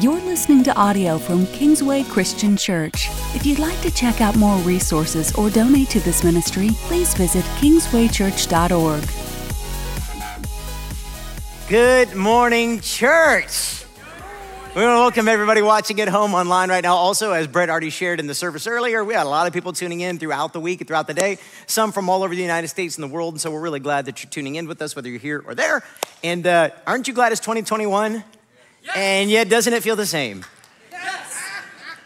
You're listening to audio from Kingsway Christian Church. If you'd like to check out more resources or donate to this ministry, please visit kingswaychurch.org. Good morning, church. We want to welcome everybody watching at home online right now. Also, as Brett already shared in the service earlier, we had a lot of people tuning in throughout the week and throughout the day, some from all over the United States and the world. And so we're really glad that you're tuning in with us, whether you're here or there. And uh, aren't you glad it's 2021? Yes. And yet, doesn't it feel the same? Yes.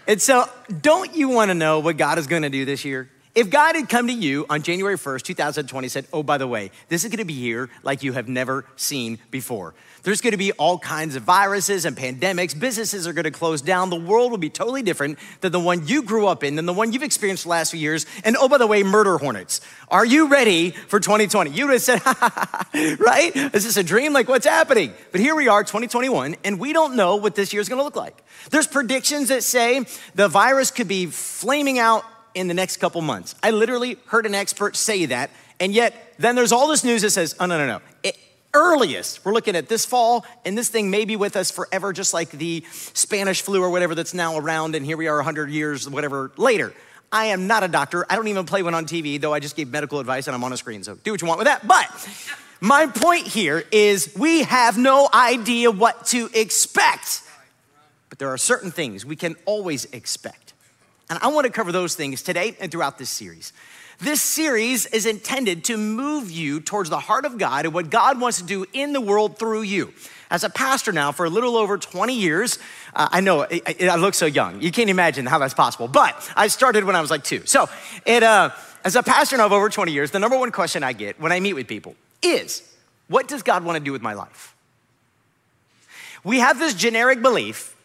And so, don't you want to know what God is going to do this year? If God had come to you on January 1st, 2020, said, Oh, by the way, this is gonna be year like you have never seen before. There's gonna be all kinds of viruses and pandemics. Businesses are gonna close down. The world will be totally different than the one you grew up in, than the one you've experienced the last few years. And oh, by the way, murder hornets. Are you ready for 2020? You would have said, right? Is this a dream? Like, what's happening? But here we are, 2021, and we don't know what this year is gonna look like. There's predictions that say the virus could be flaming out in the next couple months. I literally heard an expert say that, and yet then there's all this news that says, oh, no, no, no. It, earliest, we're looking at this fall, and this thing may be with us forever, just like the Spanish flu or whatever that's now around, and here we are 100 years, whatever, later. I am not a doctor. I don't even play one on TV, though I just gave medical advice and I'm on a screen, so do what you want with that. But my point here is we have no idea what to expect. But there are certain things we can always expect. And I want to cover those things today and throughout this series. This series is intended to move you towards the heart of God and what God wants to do in the world through you. As a pastor now for a little over 20 years, uh, I know it, it, I look so young. You can't imagine how that's possible, but I started when I was like two. So, it, uh, as a pastor now of over 20 years, the number one question I get when I meet with people is, What does God want to do with my life? We have this generic belief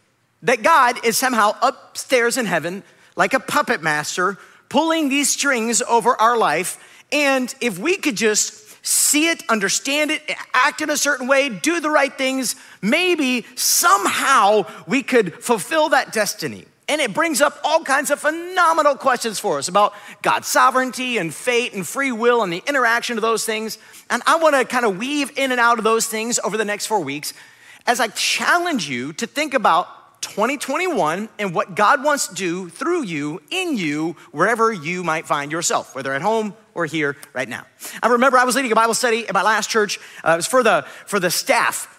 that God is somehow upstairs in heaven like a puppet master, pulling these strings over our life. And if we could just see it, understand it, act in a certain way, do the right things, maybe somehow we could fulfill that destiny. And it brings up all kinds of phenomenal questions for us about God's sovereignty and fate and free will and the interaction of those things. And I want to kind of weave in and out of those things over the next four weeks as I challenge you to think about 2021 and what God wants to do through you, in you, wherever you might find yourself, whether at home or here right now. I remember I was leading a Bible study at my last church. Uh, it was for the, for the staff.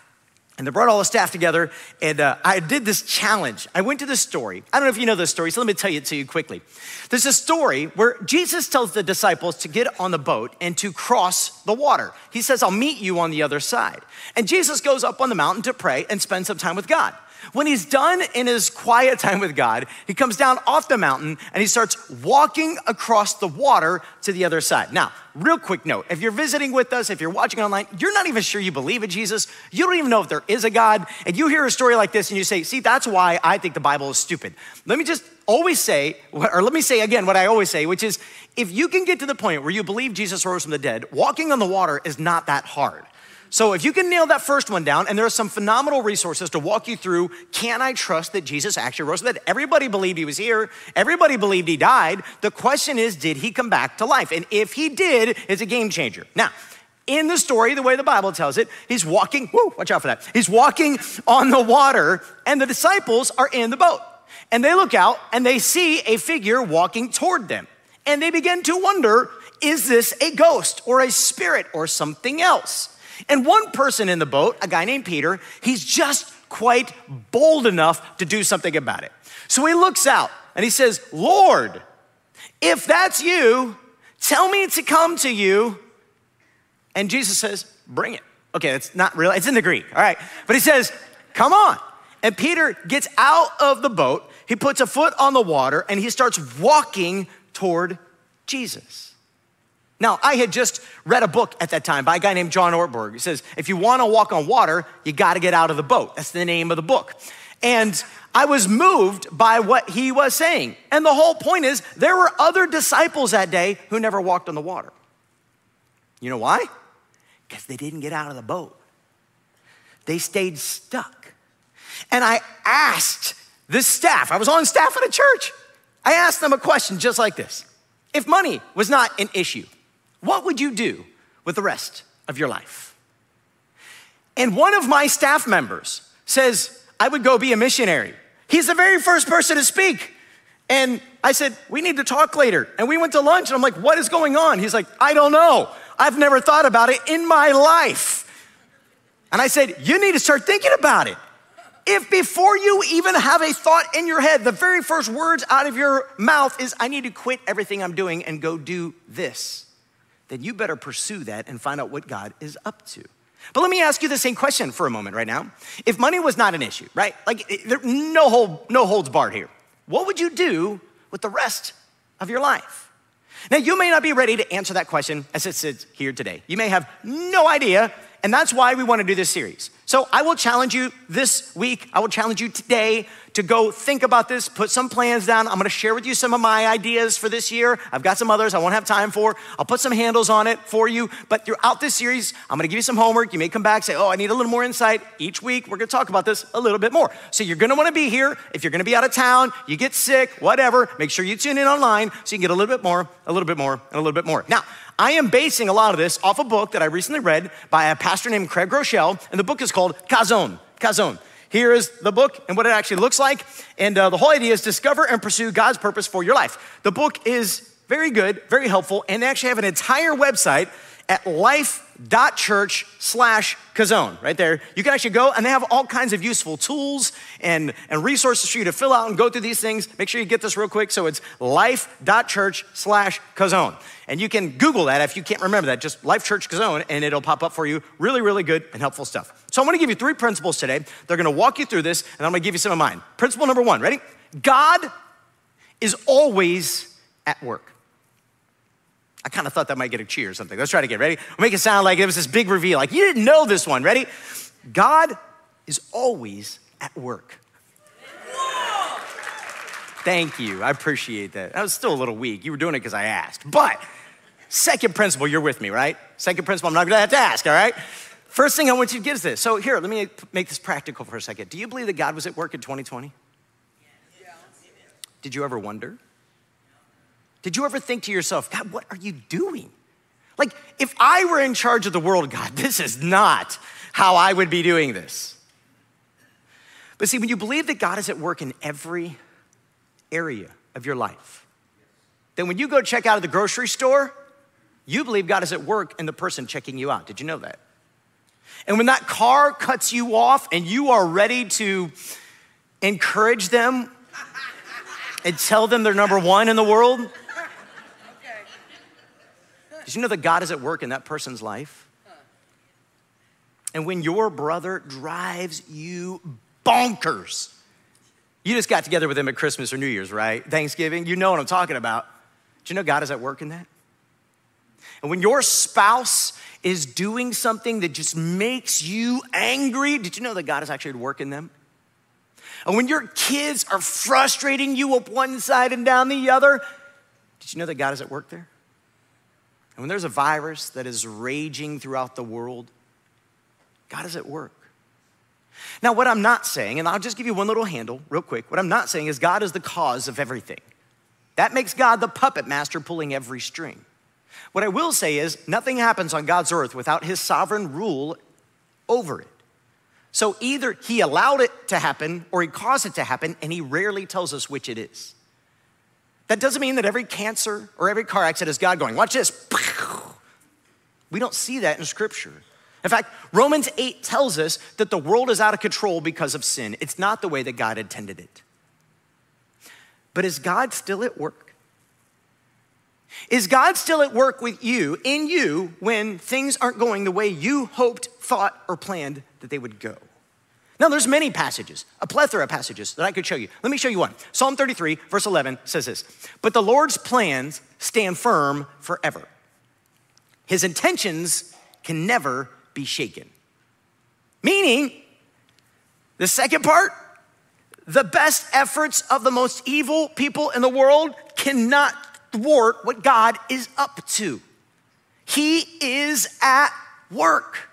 And they brought all the staff together, and uh, I did this challenge. I went to this story. I don't know if you know this story, so let me tell it to you quickly. There's a story where Jesus tells the disciples to get on the boat and to cross the water. He says, I'll meet you on the other side. And Jesus goes up on the mountain to pray and spend some time with God. When he's done in his quiet time with God, he comes down off the mountain and he starts walking across the water to the other side. Now, real quick note if you're visiting with us, if you're watching online, you're not even sure you believe in Jesus, you don't even know if there is a God, and you hear a story like this and you say, See, that's why I think the Bible is stupid. Let me just always say, or let me say again what I always say, which is if you can get to the point where you believe Jesus rose from the dead, walking on the water is not that hard. So if you can nail that first one down, and there are some phenomenal resources to walk you through, can I trust that Jesus actually rose dead? Everybody believed he was here. Everybody believed he died. The question is, did he come back to life? And if he did, it's a game changer. Now, in the story, the way the Bible tells it, he's walking, watch out for that. He's walking on the water, and the disciples are in the boat. And they look out and they see a figure walking toward them. And they begin to wonder, is this a ghost or a spirit or something else? And one person in the boat, a guy named Peter, he's just quite bold enough to do something about it. So he looks out and he says, Lord, if that's you, tell me to come to you. And Jesus says, Bring it. Okay, that's not real, it's in the Greek, all right. But he says, Come on. And Peter gets out of the boat, he puts a foot on the water, and he starts walking toward Jesus. Now, I had just read a book at that time by a guy named John Ortberg. He says, if you want to walk on water, you got to get out of the boat. That's the name of the book. And I was moved by what he was saying. And the whole point is, there were other disciples that day who never walked on the water. You know why? Because they didn't get out of the boat, they stayed stuck. And I asked this staff, I was on staff at a church, I asked them a question just like this If money was not an issue, what would you do with the rest of your life? And one of my staff members says, I would go be a missionary. He's the very first person to speak. And I said, We need to talk later. And we went to lunch, and I'm like, What is going on? He's like, I don't know. I've never thought about it in my life. And I said, You need to start thinking about it. If before you even have a thought in your head, the very first words out of your mouth is, I need to quit everything I'm doing and go do this, then you better pursue that and find out what God is up to. But let me ask you the same question for a moment right now. If money was not an issue, right? Like there, no hold, no holds barred here. What would you do with the rest of your life? Now you may not be ready to answer that question as it sits here today. You may have no idea, and that's why we want to do this series. So I will challenge you this week, I will challenge you today to go think about this, put some plans down. I'm gonna share with you some of my ideas for this year. I've got some others I won't have time for. I'll put some handles on it for you. But throughout this series, I'm gonna give you some homework. You may come back, say, oh, I need a little more insight. Each week, we're gonna talk about this a little bit more. So you're gonna wanna be here. If you're gonna be out of town, you get sick, whatever, make sure you tune in online so you can get a little bit more, a little bit more, and a little bit more. Now, I am basing a lot of this off a book that I recently read by a pastor named Craig Groeschel, and the book is called Chazown. Chazown. Here is the book and what it actually looks like. And uh, the whole idea is discover and pursue God's purpose for your life. The book is very good, very helpful, and they actually have an entire website at life.church slash Chazown, right there. You can actually go and they have all kinds of useful tools and, and resources for you to fill out and go through these things. Make sure you get this real quick. So it's life.church slash Chazown. And you can Google that if you can't remember that, just Life Church Chazown, and it'll pop up for you. Really, really good and helpful stuff. So I'm gonna give you three principles today. They're gonna walk you through this, and I'm gonna give you some of mine. Principle number one, ready? God is always at work. I kind of thought that might get a cheer or something. Let's try to get ready. I'll make it sound like it was this big reveal. Like you didn't know this one. Ready? God is always at work. Thank you. I appreciate that. I was still a little weak. You were doing it because I asked. But second principle, you're with me, right? Second principle, I'm not gonna have to ask, all right? First thing I want you to get is this. So here, let me make this practical for a second. Do you believe that God was at work in 2020? Did you ever wonder? Did you ever think to yourself, God, what are you doing? Like, if I were in charge of the world, God, this is not how I would be doing this. But see, when you believe that God is at work in every area of your life, then when you go check out at the grocery store, you believe God is at work in the person checking you out. Did you know that? And when that car cuts you off and you are ready to encourage them and tell them they're number one in the world, did you know that God is at work in that person's life? And when your brother drives you bonkers, you just got together with him at Christmas or New Year's, right? Thanksgiving, you know what I'm talking about. Do you know God is at work in that? And when your spouse is doing something that just makes you angry, did you know that God is actually at work in them? And when your kids are frustrating you up one side and down the other, did you know that God is at work there? And when there's a virus that is raging throughout the world, God is at work. Now, what I'm not saying, and I'll just give you one little handle real quick, what I'm not saying is God is the cause of everything. That makes God the puppet master pulling every string. What I will say is nothing happens on God's earth without his sovereign rule over it. So either he allowed it to happen or he caused it to happen, and he rarely tells us which it is. That doesn't mean that every cancer or every car accident is God going, watch this. We don't see that in scripture. In fact, Romans 8 tells us that the world is out of control because of sin. It's not the way that God intended it. But is God still at work? Is God still at work with you, in you, when things aren't going the way you hoped, thought, or planned that they would go? Now, there's many passages, a plethora of passages that I could show you. Let me show you one. Psalm 33, verse 11 says this But the Lord's plans stand firm forever, his intentions can never be shaken. Meaning, the second part, the best efforts of the most evil people in the world cannot thwart what God is up to. He is at work,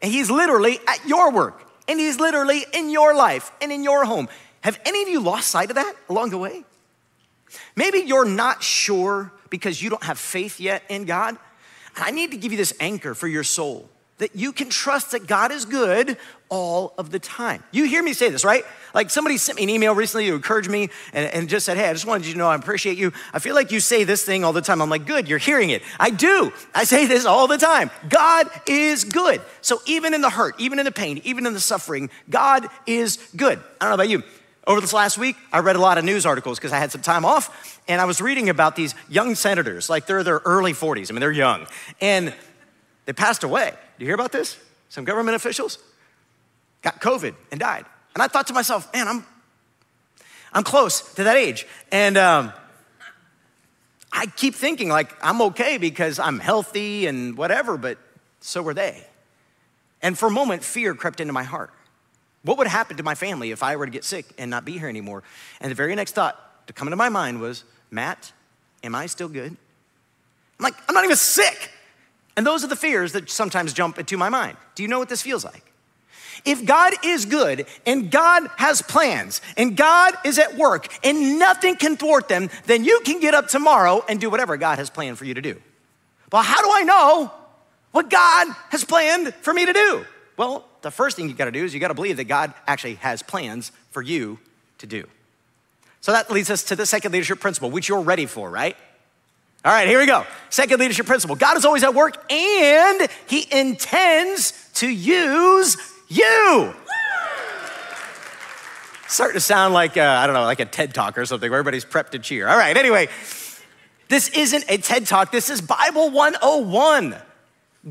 and He's literally at your work and He's literally in your life and in your home. Have any of you lost sight of that along the way? Maybe you're not sure because you don't have faith yet in God. I need to give you this anchor for your soul that you can trust that God is good all of the time. You hear me say this, right? Like somebody sent me an email recently to encourage me and, and, just said, Hey, I just wanted you to know I appreciate you. I feel like you say this thing all the time. I'm like, Good, you're hearing it. I do. I say this all the time. God is good. So even in the hurt, even in the pain, even in the suffering, God is good. I don't know about you. Over this last week, I read a lot of news articles because I had some time off, and I was reading about these young senators, like they're their early 40s. I mean, they're young. And they passed away. Do you hear about this? Some government officials got COVID and died. And I thought to myself, man, I'm, I'm close to that age. And um, I keep thinking, like, I'm okay because I'm healthy and whatever, but so were they. And for a moment, fear crept into my heart. What would happen to my family if I were to get sick and not be here anymore? And the very next thought to come into my mind was, Matt, am I still good? I'm like, I'm not even sick. And those are the fears that sometimes jump into my mind. Do you know what this feels like? If God is good and God has plans and God is at work and nothing can thwart them, then you can get up tomorrow and do whatever God has planned for you to do. But how do I know what God has planned for me to do? Well, the first thing you gotta do is you gotta believe that God actually has plans for you to do. So that leads us to the second leadership principle, which you're ready for, right? All right, here we go. Second leadership principle God is always at work and he intends to use you. Starting to sound like, uh, I don't know, like a TED talk or something where everybody's prepped to cheer. All right, anyway, this isn't a TED talk, this is Bible 101.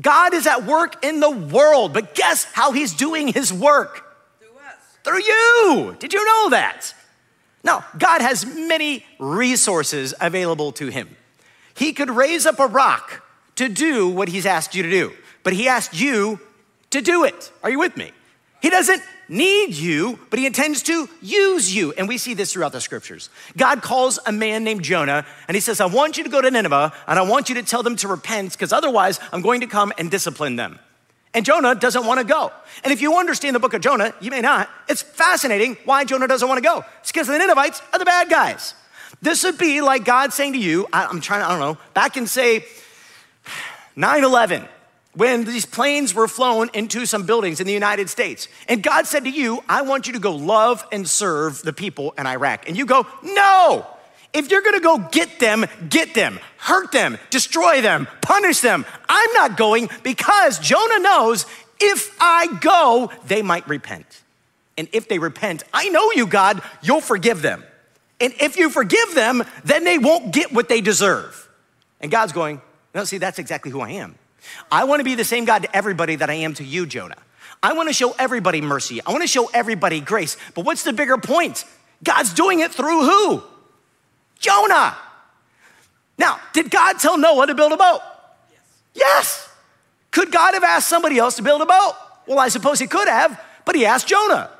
God is at work in the world, but guess how he's doing his work? Through us. Through you. Did you know that? Now, God has many resources available to him. He could raise up a rock to do what he's asked you to do, but he asked you to do it. Are you with me? He doesn't need you, but he intends to use you. And we see this throughout the scriptures. God calls a man named Jonah and he says, I want you to go to Nineveh and I want you to tell them to repent because otherwise I'm going to come and discipline them. And Jonah doesn't want to go. And if you understand the book of Jonah, you may not, it's fascinating why Jonah doesn't want to go. It's because the Ninevites are the bad guys. This would be like God saying to you, I'm trying to, I don't know, back in say 9 11, when these planes were flown into some buildings in the United States. And God said to you, I want you to go love and serve the people in Iraq. And you go, no. If you're gonna go get them, get them, hurt them, destroy them, punish them. I'm not going because Jonah knows if I go, they might repent. And if they repent, I know you, God, you'll forgive them. And if you forgive them, then they won't get what they deserve. And God's going, no, see, that's exactly who I am. I want to be the same God to everybody that I am to you, Jonah. I want to show everybody mercy. I want to show everybody grace. But what's the bigger point? God's doing it through who? Jonah. Now, did God tell Noah to build a boat? Yes. Yes. Could God have asked somebody else to build a boat? Well, I suppose he could have, but he asked Jonah.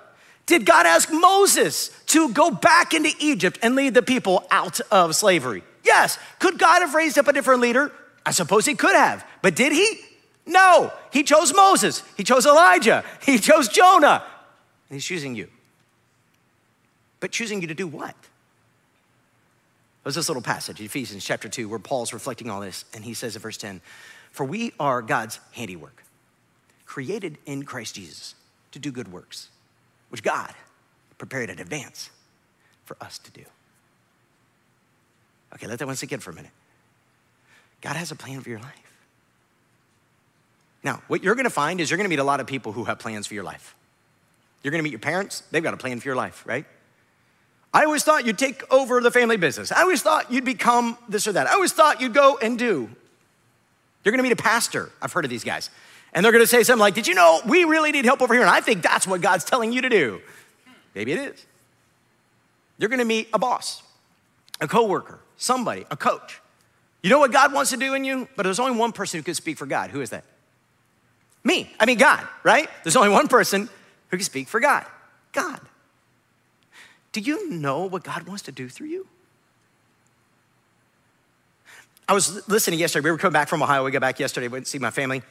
Did God ask Moses to go back into Egypt and lead the people out of slavery? Yes. Could God have raised up a different leader? I suppose he could have, but did he? No. He chose Moses, he chose Elijah, he chose Jonah, and he's choosing you. But choosing you to do what? There's this little passage, Ephesians chapter 2, where Paul's reflecting on this, and he says in verse 10 For we are God's handiwork, created in Christ Jesus to do good works, which God prepared in advance for us to do. Okay, let that one sink in for a minute. God has a plan for your life. Now, what you're gonna find is you're gonna meet a lot of people who have plans for your life. You're gonna meet your parents, they've got a plan for your life, right? I always thought you'd take over the family business. I always thought you'd become this or that. I always thought you'd go and do. You're gonna meet a pastor. I've heard of these guys. And they're gonna say something like, Did you know we really need help over here? And I think that's what God's telling you to do. Maybe it is. You're gonna meet a boss, a coworker, somebody, a coach. You know what God wants to do in you? But there's only one person who can speak for God. Who is that? Me. I mean, God, right? There's only one person who can speak for God God. Do you know what God wants to do through you? I was listening yesterday. We were coming back from Ohio. We got back yesterday, went to see my family.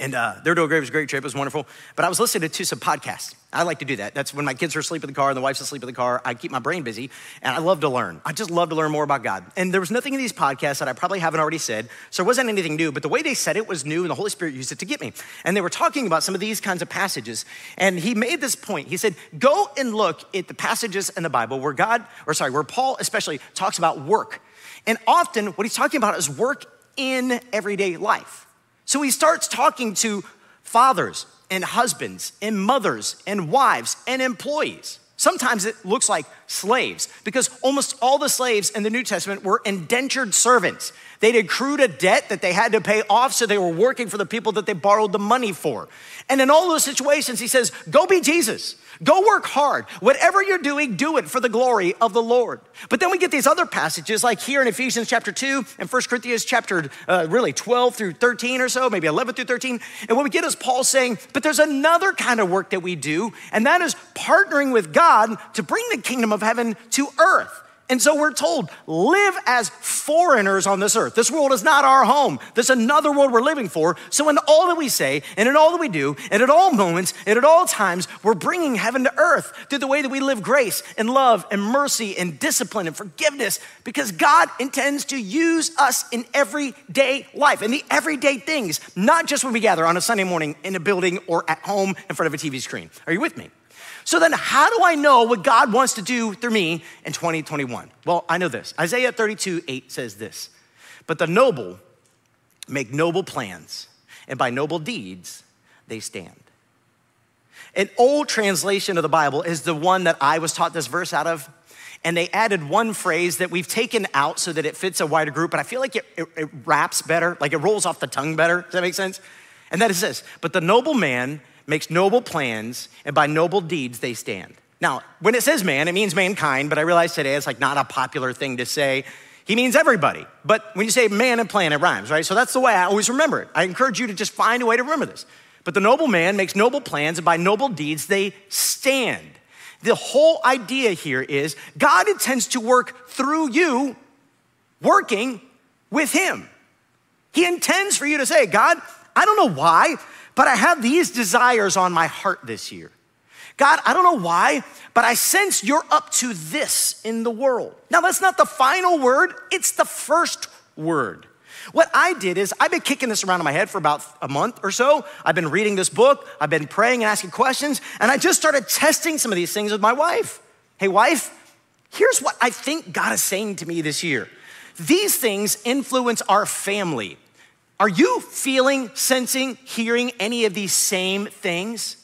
And uh, were doing great. Was a great trip. It was wonderful. But I was listening to some podcasts. I like to do that. That's when my kids are asleep in the car and the wife's asleep in the car. I keep my brain busy and I love to learn. I just love to learn more about God. And there was nothing in these podcasts that I probably haven't already said. So it wasn't anything new, but the way they said it was new and the Holy Spirit used it to get me. And they were talking about some of these kinds of passages. And he made this point. He said, Go and look at the passages in the Bible where God, or sorry, where Paul especially talks about work. And often what he's talking about is work in everyday life. So he starts talking to fathers and husbands and mothers and wives and employees. Sometimes it looks like slaves because almost all the slaves in the New Testament were indentured servants. They'd accrued a debt that they had to pay off, so they were working for the people that they borrowed the money for. And in all those situations, he says, Go be Jesus. Go work hard. Whatever you're doing, do it for the glory of the Lord. But then we get these other passages, like here in Ephesians chapter 2 and 1 Corinthians chapter uh, really 12 through 13 or so, maybe 11 through 13. And what we get is Paul saying, But there's another kind of work that we do, and that is partnering with God to bring the kingdom of heaven to earth. And so we're told, live as foreigners on this earth. This world is not our home. There's another world we're living for. So, in all that we say, and in all that we do, and at all moments, and at all times, we're bringing heaven to earth through the way that we live grace and love and mercy and discipline and forgiveness, because God intends to use us in everyday life, in the everyday things, not just when we gather on a Sunday morning in a building or at home in front of a TV screen. Are you with me? So then, how do I know what God wants to do through me in 2021? Well, I know this. Isaiah 32 8 says this But the noble make noble plans, and by noble deeds they stand. An old translation of the Bible is the one that I was taught this verse out of. And they added one phrase that we've taken out so that it fits a wider group, but I feel like it, it, it wraps better, like it rolls off the tongue better. Does that make sense? And that is this But the noble man makes noble plans, and by noble deeds they stand. Now, when it says man, it means mankind, but I realize today it's like not a popular thing to say. He means everybody. But when you say man and plan, it rhymes, right? So that's the way I always remember it. I encourage you to just find a way to remember this. But the noble man makes noble plans, and by noble deeds they stand. The whole idea here is God intends to work through you, working with Him. He intends for you to say, God, I don't know why, but I have these desires on my heart this year. God, I don't know why, but I sense you're up to this in the world. Now, that's not the final word, it's the first word. What I did is, I've been kicking this around in my head for about a month or so. I've been reading this book, I've been praying and asking questions, and I just started testing some of these things with my wife. Hey, wife, here's what I think God is saying to me this year. These things influence our family. Are you feeling, sensing, hearing any of these same things?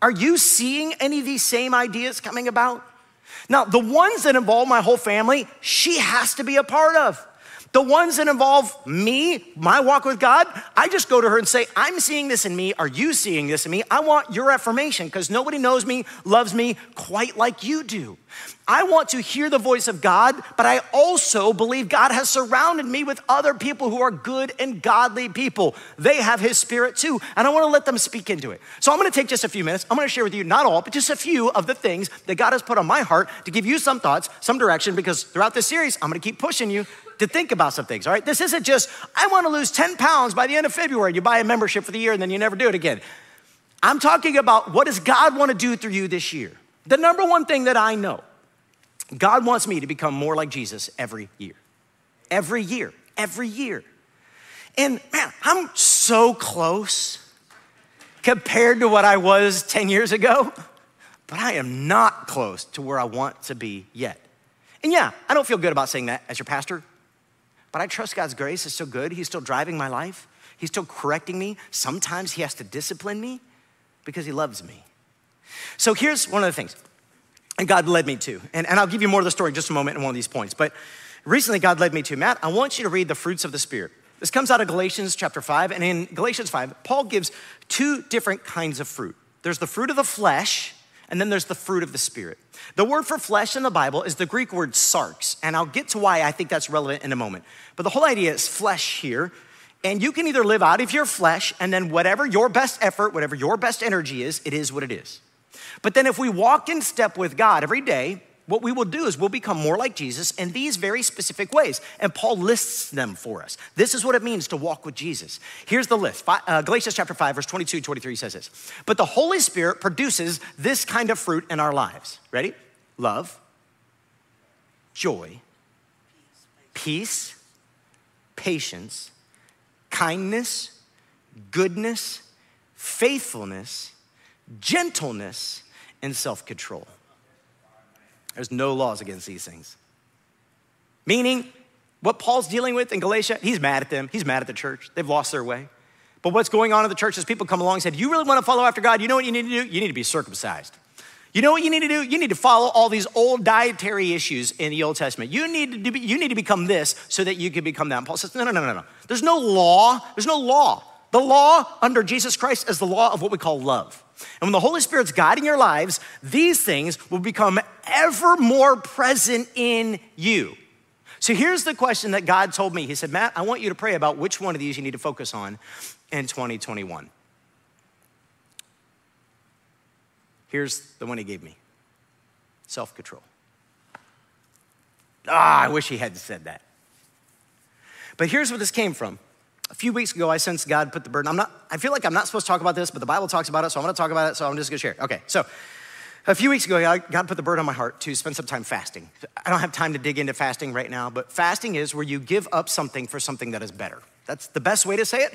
Are you seeing any of these same ideas coming about? Now, the ones that involve my whole family, she has to be a part of. The ones that involve me, my walk with God, I just go to her and say, I'm seeing this in me. Are you seeing this in me? I want your affirmation because nobody knows me, loves me quite like you do. I want to hear the voice of God, but I also believe God has surrounded me with other people who are good and godly people. They have His Spirit too, and I want to let them speak into it. So I'm going to take just a few minutes. I'm going to share with you, not all, but just a few of the things that God has put on my heart to give you some thoughts, some direction, because throughout this series, I'm going to keep pushing you to think about some things, all right? This isn't just, I want to lose 10 pounds by the end of February. You buy a membership for the year and then you never do it again. I'm talking about what does God want to do through you this year? The number one thing that I know, God wants me to become more like Jesus every year. Every year, every year. And man, I'm so close compared to what I was 10 years ago, but I am not close to where I want to be yet. And yeah, I don't feel good about saying that as your pastor, but I trust God's grace is still good. He's still driving my life, He's still correcting me. Sometimes He has to discipline me because He loves me. So here's one of the things, and God led me to, and, and I'll give you more of the story in just a moment in one of these points. But recently, God led me to, Matt, I want you to read the fruits of the Spirit. This comes out of Galatians chapter 5, and in Galatians 5, Paul gives two different kinds of fruit there's the fruit of the flesh, and then there's the fruit of the Spirit. The word for flesh in the Bible is the Greek word sarx, and I'll get to why I think that's relevant in a moment. But the whole idea is flesh here, and you can either live out of your flesh, and then whatever your best effort, whatever your best energy is, it is what it is. But then if we walk in step with God every day, what we will do is we'll become more like Jesus in these very specific ways. And Paul lists them for us. This is what it means to walk with Jesus. Here's the list uh, Galatians chapter 5, verse 22 23 says this. But the Holy Spirit produces this kind of fruit in our lives. Ready? Love, joy, peace, patience, kindness, goodness, faithfulness, gentleness, and self control. There's no laws against these things. Meaning, what Paul's dealing with in Galatia, he's mad at them. He's mad at the church. They've lost their way. But what's going on in the church is people come along and said, You really want to follow after God? You know what you need to do? You need to be circumcised. You know what you need to do? You need to follow all these old dietary issues in the Old Testament. You need to, be, you need to become this so that you can become that. And Paul says, No, no, no, no, no. There's no law. There's no law. The law under Jesus Christ is the law of what we call love. And when the Holy Spirit's guiding your lives, these things will become ever more present in you. So here's the question that God told me. He said, Matt, I want you to pray about which one of these you need to focus on in 2021. Here's the one he gave me self control. Ah, I wish he hadn't said that. But here's where this came from. A few weeks ago, I sensed God put the burden. I'm not, I feel like I'm not supposed to talk about this, but the Bible talks about it, so I'm gonna talk about it, so I'm just gonna share. Okay, so a few weeks ago, God put the burden on my heart to spend some time fasting. I don't have time to dig into fasting right now, but fasting is where you give up something for something that is better. That's the best way to say it.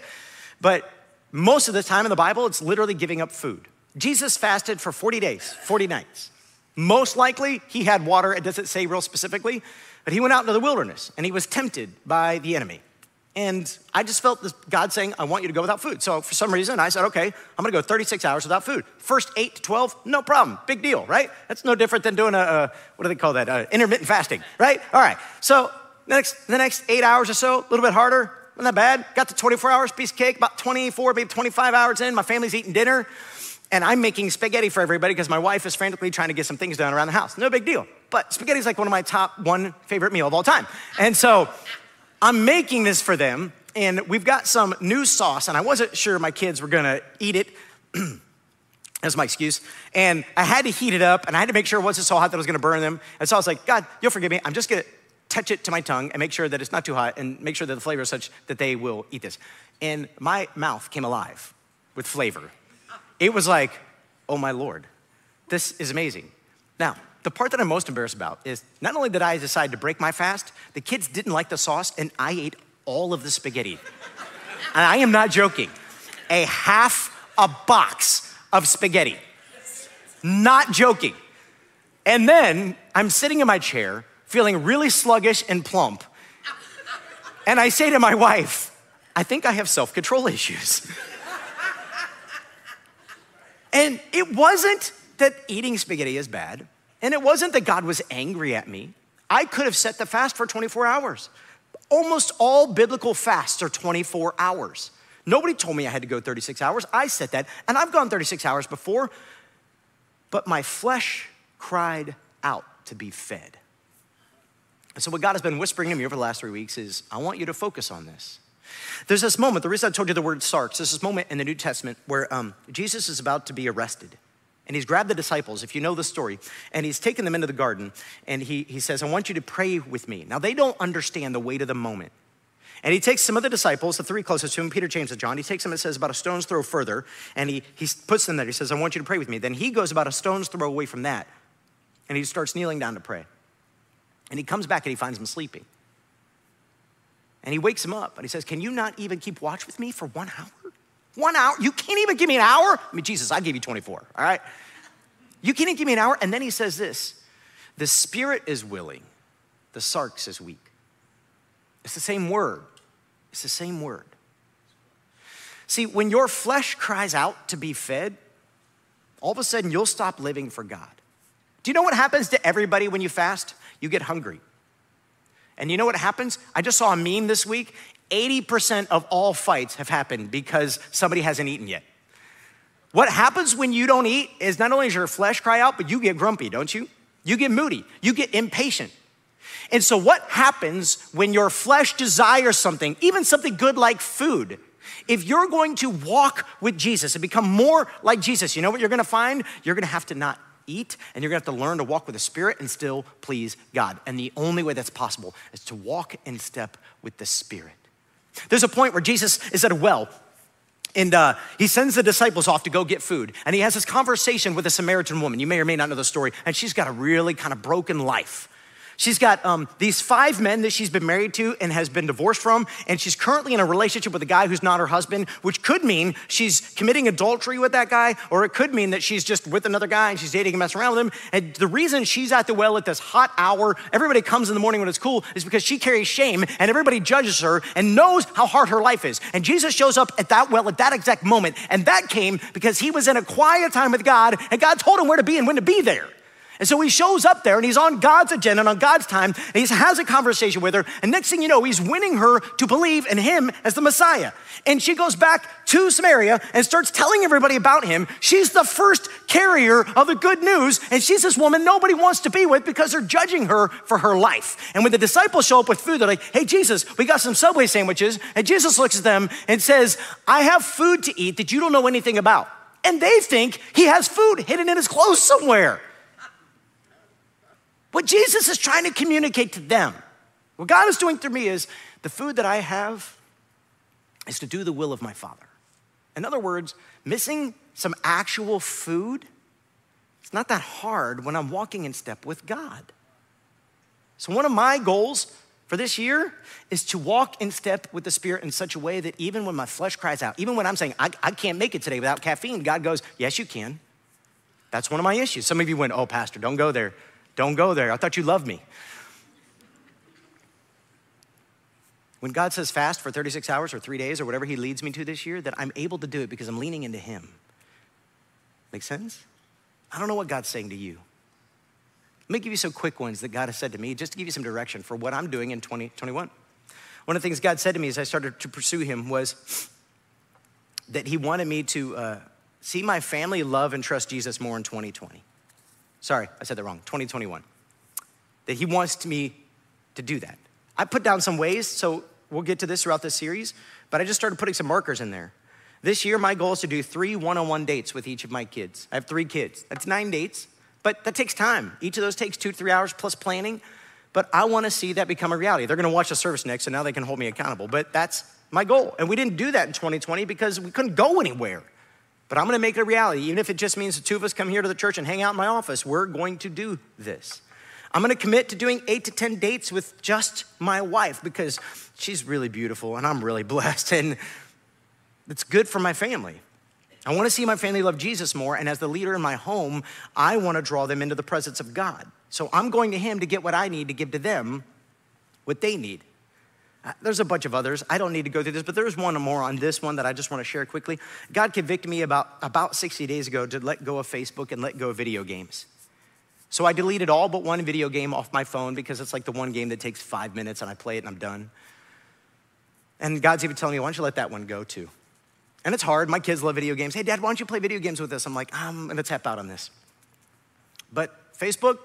But most of the time in the Bible, it's literally giving up food. Jesus fasted for 40 days, 40 nights. Most likely, he had water. It doesn't say real specifically, but he went out into the wilderness and he was tempted by the enemy. And I just felt this God saying, I want you to go without food. So for some reason, I said, okay, I'm gonna go 36 hours without food. First eight to 12, no problem, big deal, right? That's no different than doing a, a what do they call that? Intermittent fasting, right? All right, so the next, the next eight hours or so, a little bit harder, not that bad. Got to 24 hours, piece of cake, about 24, maybe 25 hours in, my family's eating dinner, and I'm making spaghetti for everybody because my wife is frantically trying to get some things done around the house. No big deal. But spaghetti's like one of my top one favorite meal of all time. And so I'm making this for them, and we've got some new sauce, and I wasn't sure my kids were gonna eat it. That's my excuse. And I had to heat it up, and I had to make sure it wasn't so hot that it was gonna burn them. And so I was like, God, you'll forgive me. I'm just gonna touch it to my tongue and make sure that it's not too hot and make sure that the flavor is such that they will eat this. And my mouth came alive with flavor. It was like, oh my Lord, this is amazing. Now, the part that I'm most embarrassed about is not only did I decide to break my fast, the kids didn't like the sauce and I ate all of the spaghetti. and I am not joking. A half a box of spaghetti. Not joking. And then I'm sitting in my chair, feeling really sluggish and plump. And I say to my wife, I think I have self control issues. and it wasn't that eating spaghetti is bad. And it wasn't that God was angry at me. I could have set the fast for 24 hours. Almost all biblical fasts are 24 hours. Nobody told me I had to go 36 hours. I said that, and I've gone 36 hours before, but my flesh cried out to be fed. And so, what God has been whispering to me over the last three weeks is, I want you to focus on this. There's this moment, the reason I told you the word sarx, there's this moment in the New Testament where um, Jesus is about to be arrested. And he's grabbed the disciples, if you know the story, and he's taken them into the garden, and he, he says, I want you to pray with me. Now, they don't understand the weight of the moment. And he takes some of the disciples, the three closest to him, Peter, James, and John, he takes them and says about a stone's throw further, and he, he puts them there. He says, I want you to pray with me. Then he goes about a stone's throw away from that, and he starts kneeling down to pray. And he comes back and he finds them sleeping. And he wakes them up and he says, Can you not even keep watch with me for one hour? One hour? You can't even give me an hour? I mean, Jesus, I give you 24, all right? You can't even give me an hour? And then he says this the spirit is willing, the sarx is weak. It's the same word. It's the same word. See, when your flesh cries out to be fed, all of a sudden you'll stop living for God. Do you know what happens to everybody when you fast? You get hungry. And you know what happens? I just saw a meme this week. 80% of all fights have happened because somebody hasn't eaten yet. What happens when you don't eat is not only does your flesh cry out, but you get grumpy, don't you? You get moody, you get impatient. And so, what happens when your flesh desires something, even something good like food? If you're going to walk with Jesus and become more like Jesus, you know what you're gonna find? You're gonna have to not eat, and you're gonna have to learn to walk with the Spirit and still please God. And the only way that's possible is to walk in step with the Spirit. There's a point where Jesus is at a well and uh, he sends the disciples off to go get food. And he has this conversation with a Samaritan woman. You may or may not know the story. And she's got a really kind of broken life. She's got um, these five men that she's been married to and has been divorced from, and she's currently in a relationship with a guy who's not her husband, which could mean she's committing adultery with that guy, or it could mean that she's just with another guy and she's dating and messing around with him. And the reason she's at the well at this hot hour, everybody comes in the morning when it's cool, is because she carries shame and everybody judges her and knows how hard her life is. And Jesus shows up at that well at that exact moment, and that came because he was in a quiet time with God, and God told him where to be and when to be there. And so he shows up there and he's on God's agenda and on God's time, and he has a conversation with her. And next thing you know, he's winning her to believe in him as the Messiah. And she goes back to Samaria and starts telling everybody about him. She's the first carrier of the good news, and she's this woman nobody wants to be with because they're judging her for her life. And when the disciples show up with food, they're like, hey, Jesus, we got some Subway sandwiches. And Jesus looks at them and says, I have food to eat that you don't know anything about. And they think he has food hidden in his clothes somewhere. What Jesus is trying to communicate to them, what God is doing through me is the food that I have is to do the will of my Father. In other words, missing some actual food, it's not that hard when I'm walking in step with God. So, one of my goals for this year is to walk in step with the Spirit in such a way that even when my flesh cries out, even when I'm saying, I, I can't make it today without caffeine, God goes, Yes, you can. That's one of my issues. Some of you went, Oh, Pastor, don't go there. Don't go there. I thought you loved me. When God says fast for 36 hours or three days or whatever He leads me to this year, that I'm able to do it because I'm leaning into Him. Make sense? I don't know what God's saying to you. Let me give you some quick ones that God has said to me just to give you some direction for what I'm doing in 2021. One of the things God said to me as I started to pursue Him was that He wanted me to uh, see my family love and trust Jesus more in 2020. Sorry, I said that wrong. 2021. That he wants me to do that. I put down some ways, so we'll get to this throughout this series, but I just started putting some markers in there. This year, my goal is to do three one on one dates with each of my kids. I have three kids. That's nine dates, but that takes time. Each of those takes two to three hours plus planning, but I wanna see that become a reality. They're gonna watch the service next, so now they can hold me accountable, but that's my goal. And we didn't do that in 2020 because we couldn't go anywhere. But I'm gonna make it a reality. Even if it just means the two of us come here to the church and hang out in my office, we're going to do this. I'm gonna commit to doing eight to 10 dates with just my wife because she's really beautiful and I'm really blessed and it's good for my family. I wanna see my family love Jesus more, and as the leader in my home, I wanna draw them into the presence of God. So I'm going to Him to get what I need to give to them what they need. Uh, there's a bunch of others. I don't need to go through this, but there's one more on this one that I just want to share quickly. God convicted me about, about 60 days ago to let go of Facebook and let go of video games. So I deleted all but one video game off my phone because it's like the one game that takes five minutes and I play it and I'm done. And God's even telling me, why don't you let that one go too? And it's hard. My kids love video games. Hey, Dad, why don't you play video games with us? I'm like, I'm gonna tap out on this. But Facebook,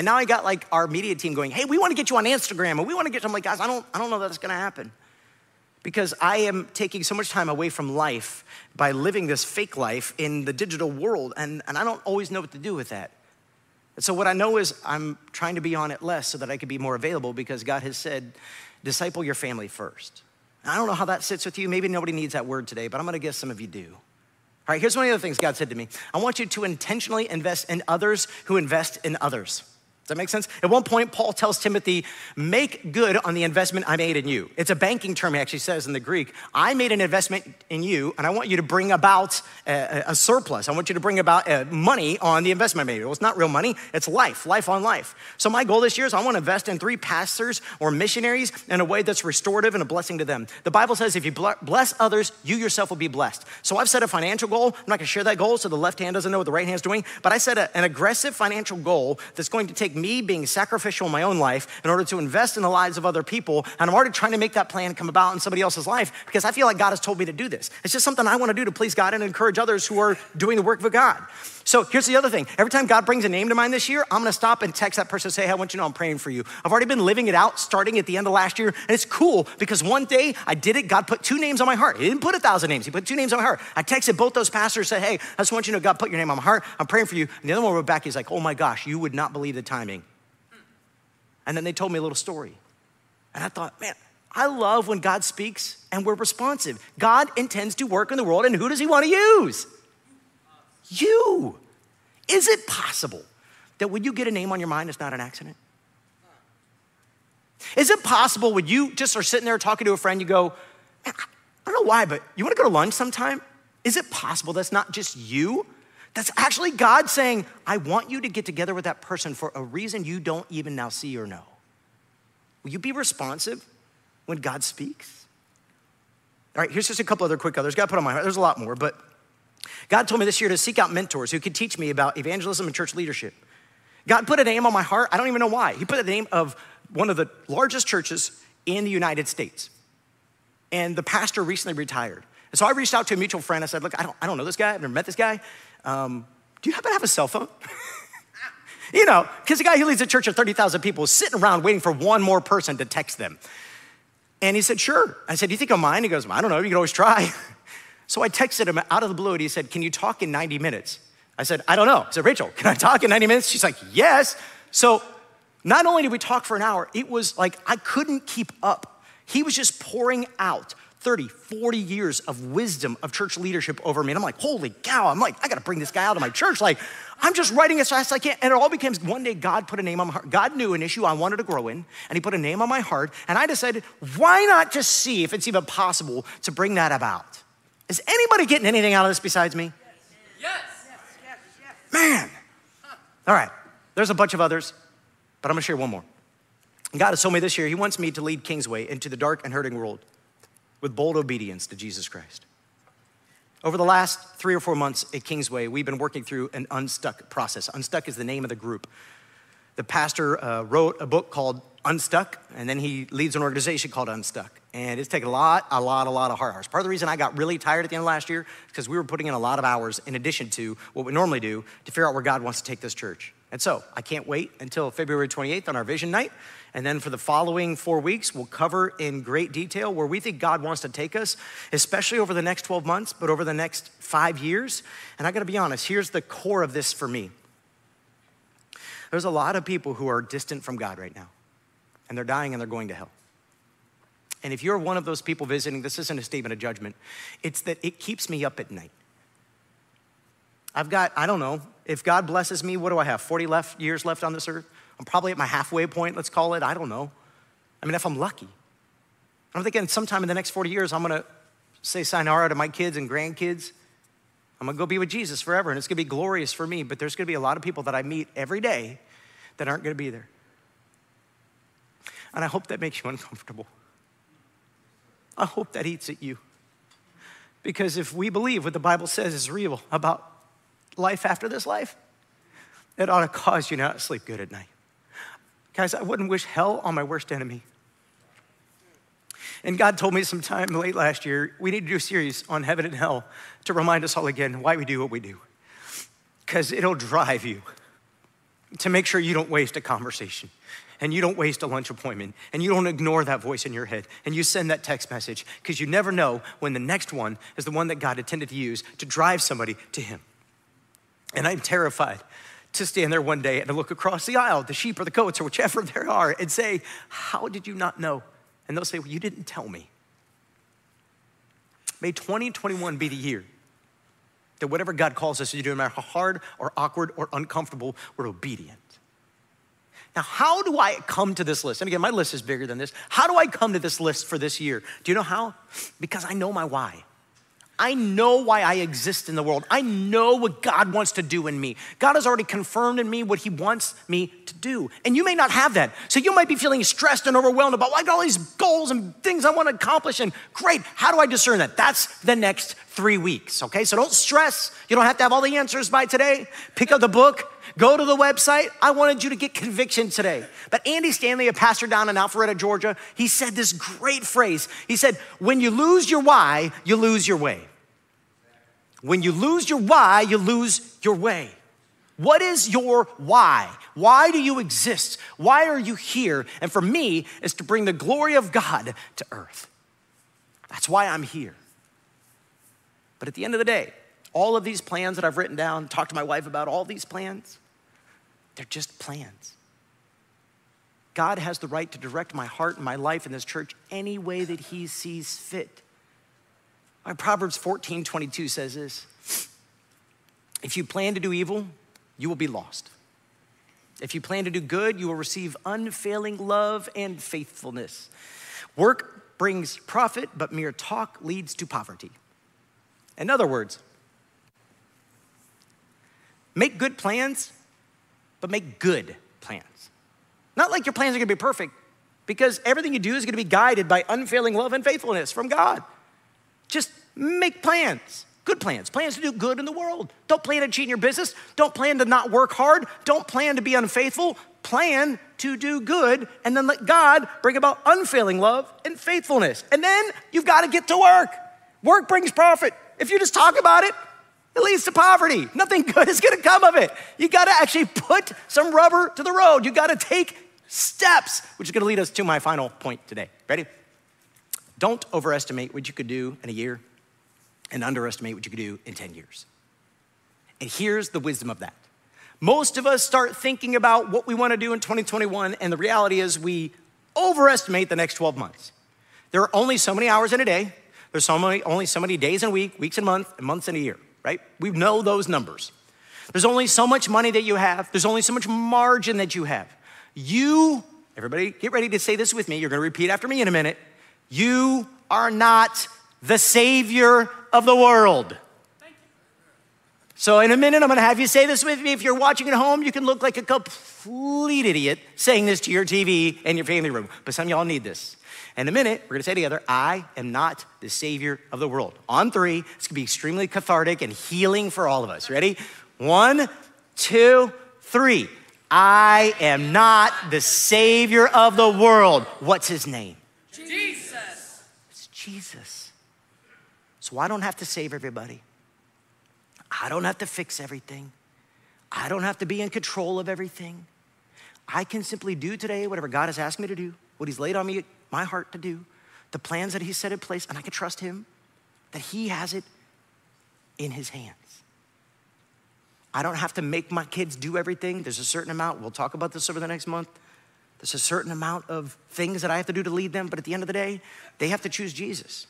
and now I got like our media team going, hey, we want to get you on Instagram and we want to get, I'm like, guys, I don't, I don't know that's going to happen. Because I am taking so much time away from life by living this fake life in the digital world, and, and I don't always know what to do with that. And so, what I know is I'm trying to be on it less so that I can be more available because God has said, disciple your family first. I don't know how that sits with you. Maybe nobody needs that word today, but I'm gonna guess some of you do. All right, here's one of the other things God said to me I want you to intentionally invest in others who invest in others that make sense? At one point, Paul tells Timothy, make good on the investment I made in you. It's a banking term, he actually says in the Greek. I made an investment in you, and I want you to bring about a, a surplus. I want you to bring about uh, money on the investment I made. Well, it's not real money, it's life, life on life. So, my goal this year is I want to invest in three pastors or missionaries in a way that's restorative and a blessing to them. The Bible says if you bless others, you yourself will be blessed. So, I've set a financial goal. I'm not going to share that goal so the left hand doesn't know what the right hand's doing, but I set a, an aggressive financial goal that's going to take me being sacrificial in my own life in order to invest in the lives of other people. And I'm already trying to make that plan come about in somebody else's life because I feel like God has told me to do this. It's just something I want to do to please God and encourage others who are doing the work of God. So here's the other thing. Every time God brings a name to mind this year, I'm gonna stop and text that person and say, hey, I want you to know I'm praying for you. I've already been living it out starting at the end of last year. And it's cool because one day I did it. God put two names on my heart. He didn't put a thousand names, He put two names on my heart. I texted both those pastors, and said, hey, I just want you to know God put your name on my heart. I'm praying for you. And the other one wrote back, he's like, oh my gosh, you would not believe the timing. And then they told me a little story. And I thought, man, I love when God speaks and we're responsive. God intends to work in the world, and who does He want to use? You. Is it possible that when you get a name on your mind, it's not an accident? Is it possible when you just are sitting there talking to a friend, you go, I don't know why, but you wanna go to lunch sometime? Is it possible that's not just you? That's actually God saying, I want you to get together with that person for a reason you don't even now see or know. Will you be responsive when God speaks? All right, here's just a couple other quick others. God put on my heart. There's a lot more, but God told me this year to seek out mentors who could teach me about evangelism and church leadership. God put a name on my heart. I don't even know why. He put the name of one of the largest churches in the United States. And the pastor recently retired. And so I reached out to a mutual friend. I said, Look, I don't, I don't know this guy. I've never met this guy. Um, do you happen to have a cell phone? you know, because the guy who leads a church of 30,000 people is sitting around waiting for one more person to text them. And he said, Sure. I said, Do you think I'm mine? He goes, I don't know. You can always try. So I texted him out of the blue and he said, Can you talk in 90 minutes? I said, I don't know. I said, Rachel, can I talk in 90 minutes? She's like, Yes. So not only did we talk for an hour, it was like I couldn't keep up. He was just pouring out 30, 40 years of wisdom of church leadership over me. And I'm like, holy cow, I'm like, I gotta bring this guy out of my church. Like, I'm just writing as fast as I can. And it all becomes one day God put a name on my heart. God knew an issue I wanted to grow in, and He put a name on my heart. And I decided, why not just see if it's even possible to bring that about? Is anybody getting anything out of this besides me? Yes. Yes. Man. All right. There's a bunch of others, but I'm gonna share one more. God has told me this year He wants me to lead Kingsway into the dark and hurting world with bold obedience to Jesus Christ. Over the last three or four months at Kingsway, we've been working through an Unstuck process. Unstuck is the name of the group. The pastor uh, wrote a book called Unstuck, and then he leads an organization called Unstuck. And it's taken a lot, a lot, a lot of hard hours. Part of the reason I got really tired at the end of last year is because we were putting in a lot of hours in addition to what we normally do to figure out where God wants to take this church. And so I can't wait until February 28th on our vision night. And then for the following four weeks, we'll cover in great detail where we think God wants to take us, especially over the next 12 months, but over the next five years. And I gotta be honest, here's the core of this for me. There's a lot of people who are distant from God right now, and they're dying and they're going to hell. And if you're one of those people visiting, this isn't a statement of judgment, it's that it keeps me up at night. I've got, I don't know, if God blesses me, what do I have? 40 left, years left on this earth? I'm probably at my halfway point, let's call it. I don't know. I mean, if I'm lucky. I'm thinking sometime in the next 40 years, I'm gonna say sayonara to my kids and grandkids. I'm gonna go be with Jesus forever, and it's gonna be glorious for me, but there's gonna be a lot of people that I meet every day that aren't gonna be there. And I hope that makes you uncomfortable. I hope that eats at you. Because if we believe what the Bible says is real about life after this life, it ought to cause you not to sleep good at night. Guys, I wouldn't wish hell on my worst enemy. And God told me sometime late last year, we need to do a series on heaven and hell to remind us all again why we do what we do. Because it'll drive you to make sure you don't waste a conversation and you don't waste a lunch appointment and you don't ignore that voice in your head and you send that text message because you never know when the next one is the one that God intended to use to drive somebody to Him. And I'm terrified to stand there one day and to look across the aisle, the sheep or the goats or whichever there are, and say, How did you not know? And they'll say, Well, you didn't tell me. May 2021 be the year that whatever God calls us to do, no matter how hard or awkward or uncomfortable, we're obedient. Now, how do I come to this list? And again, my list is bigger than this. How do I come to this list for this year? Do you know how? Because I know my why. I know why I exist in the world. I know what God wants to do in me. God has already confirmed in me what He wants me to do. And you may not have that. So you might be feeling stressed and overwhelmed about, well, I got all these goals and things I want to accomplish. And great, how do I discern that? That's the next three weeks, okay? So don't stress. You don't have to have all the answers by today. Pick up the book, go to the website. I wanted you to get conviction today. But Andy Stanley, a pastor down in Alpharetta, Georgia, he said this great phrase. He said, When you lose your why, you lose your way. When you lose your why, you lose your way. What is your why? Why do you exist? Why are you here? And for me, is to bring the glory of God to earth. That's why I'm here. But at the end of the day, all of these plans that I've written down, talked to my wife about all these plans, they're just plans. God has the right to direct my heart and my life in this church any way that He sees fit. My Proverbs 14 22 says this If you plan to do evil, you will be lost. If you plan to do good, you will receive unfailing love and faithfulness. Work brings profit, but mere talk leads to poverty. In other words, make good plans, but make good plans. Not like your plans are gonna be perfect, because everything you do is gonna be guided by unfailing love and faithfulness from God. Just make plans. Good plans, plans to do good in the world. Don't plan to cheat in your business. Don't plan to not work hard. Don't plan to be unfaithful. Plan to do good and then let God bring about unfailing love and faithfulness. And then you've got to get to work. Work brings profit. If you just talk about it, it leads to poverty. Nothing good is going to come of it. You got to actually put some rubber to the road. You got to take steps, which is going to lead us to my final point today. Ready? Don't overestimate what you could do in a year and underestimate what you could do in 10 years. And here's the wisdom of that. Most of us start thinking about what we want to do in 2021, and the reality is we overestimate the next 12 months. There are only so many hours in a day, there's only so many days in a week, weeks in a month, and months in a year, right? We know those numbers. There's only so much money that you have, there's only so much margin that you have. You, everybody, get ready to say this with me. You're to repeat after me in a minute. You are not the Savior of the world. So, in a minute, I'm gonna have you say this with me. If you're watching at home, you can look like a complete idiot saying this to your TV and your family room, but some of y'all need this. In a minute, we're gonna say together, I am not the Savior of the world. On three, it's gonna be extremely cathartic and healing for all of us. Ready? One, two, three. I am not the Savior of the world. What's his name? Jesus. It's Jesus. So I don't have to save everybody. I don't have to fix everything. I don't have to be in control of everything. I can simply do today whatever God has asked me to do, what He's laid on me, my heart to do, the plans that He set in place, and I can trust Him that He has it in His hands. I don't have to make my kids do everything. There's a certain amount, we'll talk about this over the next month. There's a certain amount of things that I have to do to lead them, but at the end of the day, they have to choose Jesus.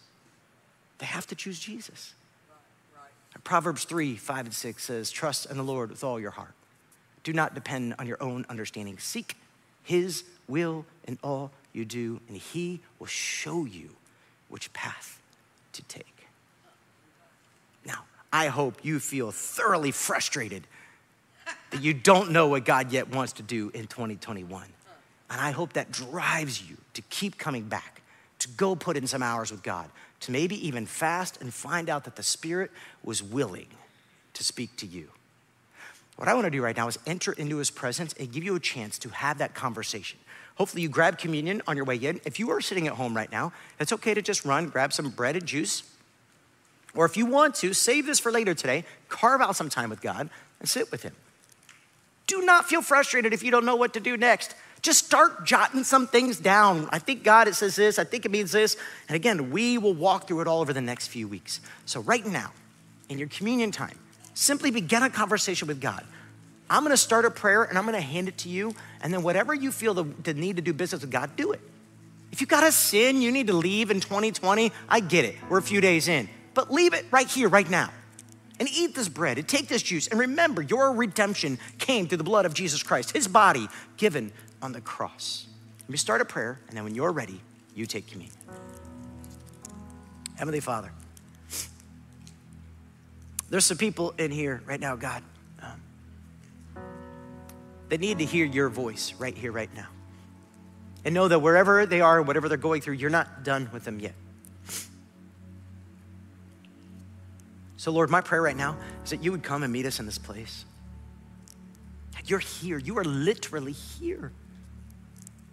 They have to choose Jesus. Proverbs 3 5 and 6 says, Trust in the Lord with all your heart. Do not depend on your own understanding. Seek his will in all you do, and he will show you which path to take. Now, I hope you feel thoroughly frustrated that you don't know what God yet wants to do in 2021. And I hope that drives you to keep coming back, to go put in some hours with God, to maybe even fast and find out that the Spirit was willing to speak to you. What I want to do right now is enter into His presence and give you a chance to have that conversation. Hopefully, you grab communion on your way in. If you are sitting at home right now, it's okay to just run, grab some bread and juice. Or if you want to, save this for later today, carve out some time with God and sit with Him. Do not feel frustrated if you don't know what to do next. Just start jotting some things down. I think God, it says this, I think it means this. And again, we will walk through it all over the next few weeks. So, right now, in your communion time, simply begin a conversation with God. I'm gonna start a prayer and I'm gonna hand it to you. And then, whatever you feel the, the need to do business with God, do it. If you got a sin you need to leave in 2020, I get it. We're a few days in. But leave it right here, right now and eat this bread and take this juice. And remember, your redemption came through the blood of Jesus Christ, his body given on the cross. Let me start a prayer, and then when you're ready, you take communion. Heavenly Father, there's some people in here right now, God, um, that need to hear your voice right here, right now. And know that wherever they are, whatever they're going through, you're not done with them yet. So, Lord, my prayer right now is that you would come and meet us in this place. You're here. You are literally here.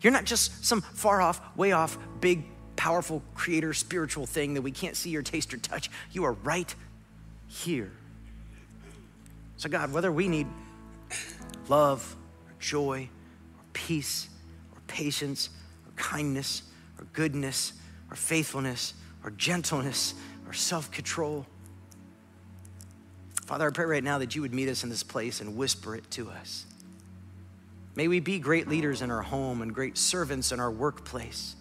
You're not just some far off, way off, big, powerful creator spiritual thing that we can't see or taste or touch. You are right here. So, God, whether we need love or joy or peace or patience or kindness or goodness or faithfulness or gentleness or self control. Father, I pray right now that you would meet us in this place and whisper it to us. May we be great leaders in our home and great servants in our workplace.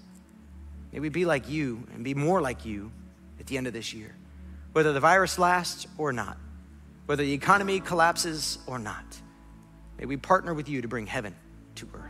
May we be like you and be more like you at the end of this year, whether the virus lasts or not, whether the economy collapses or not. May we partner with you to bring heaven to earth.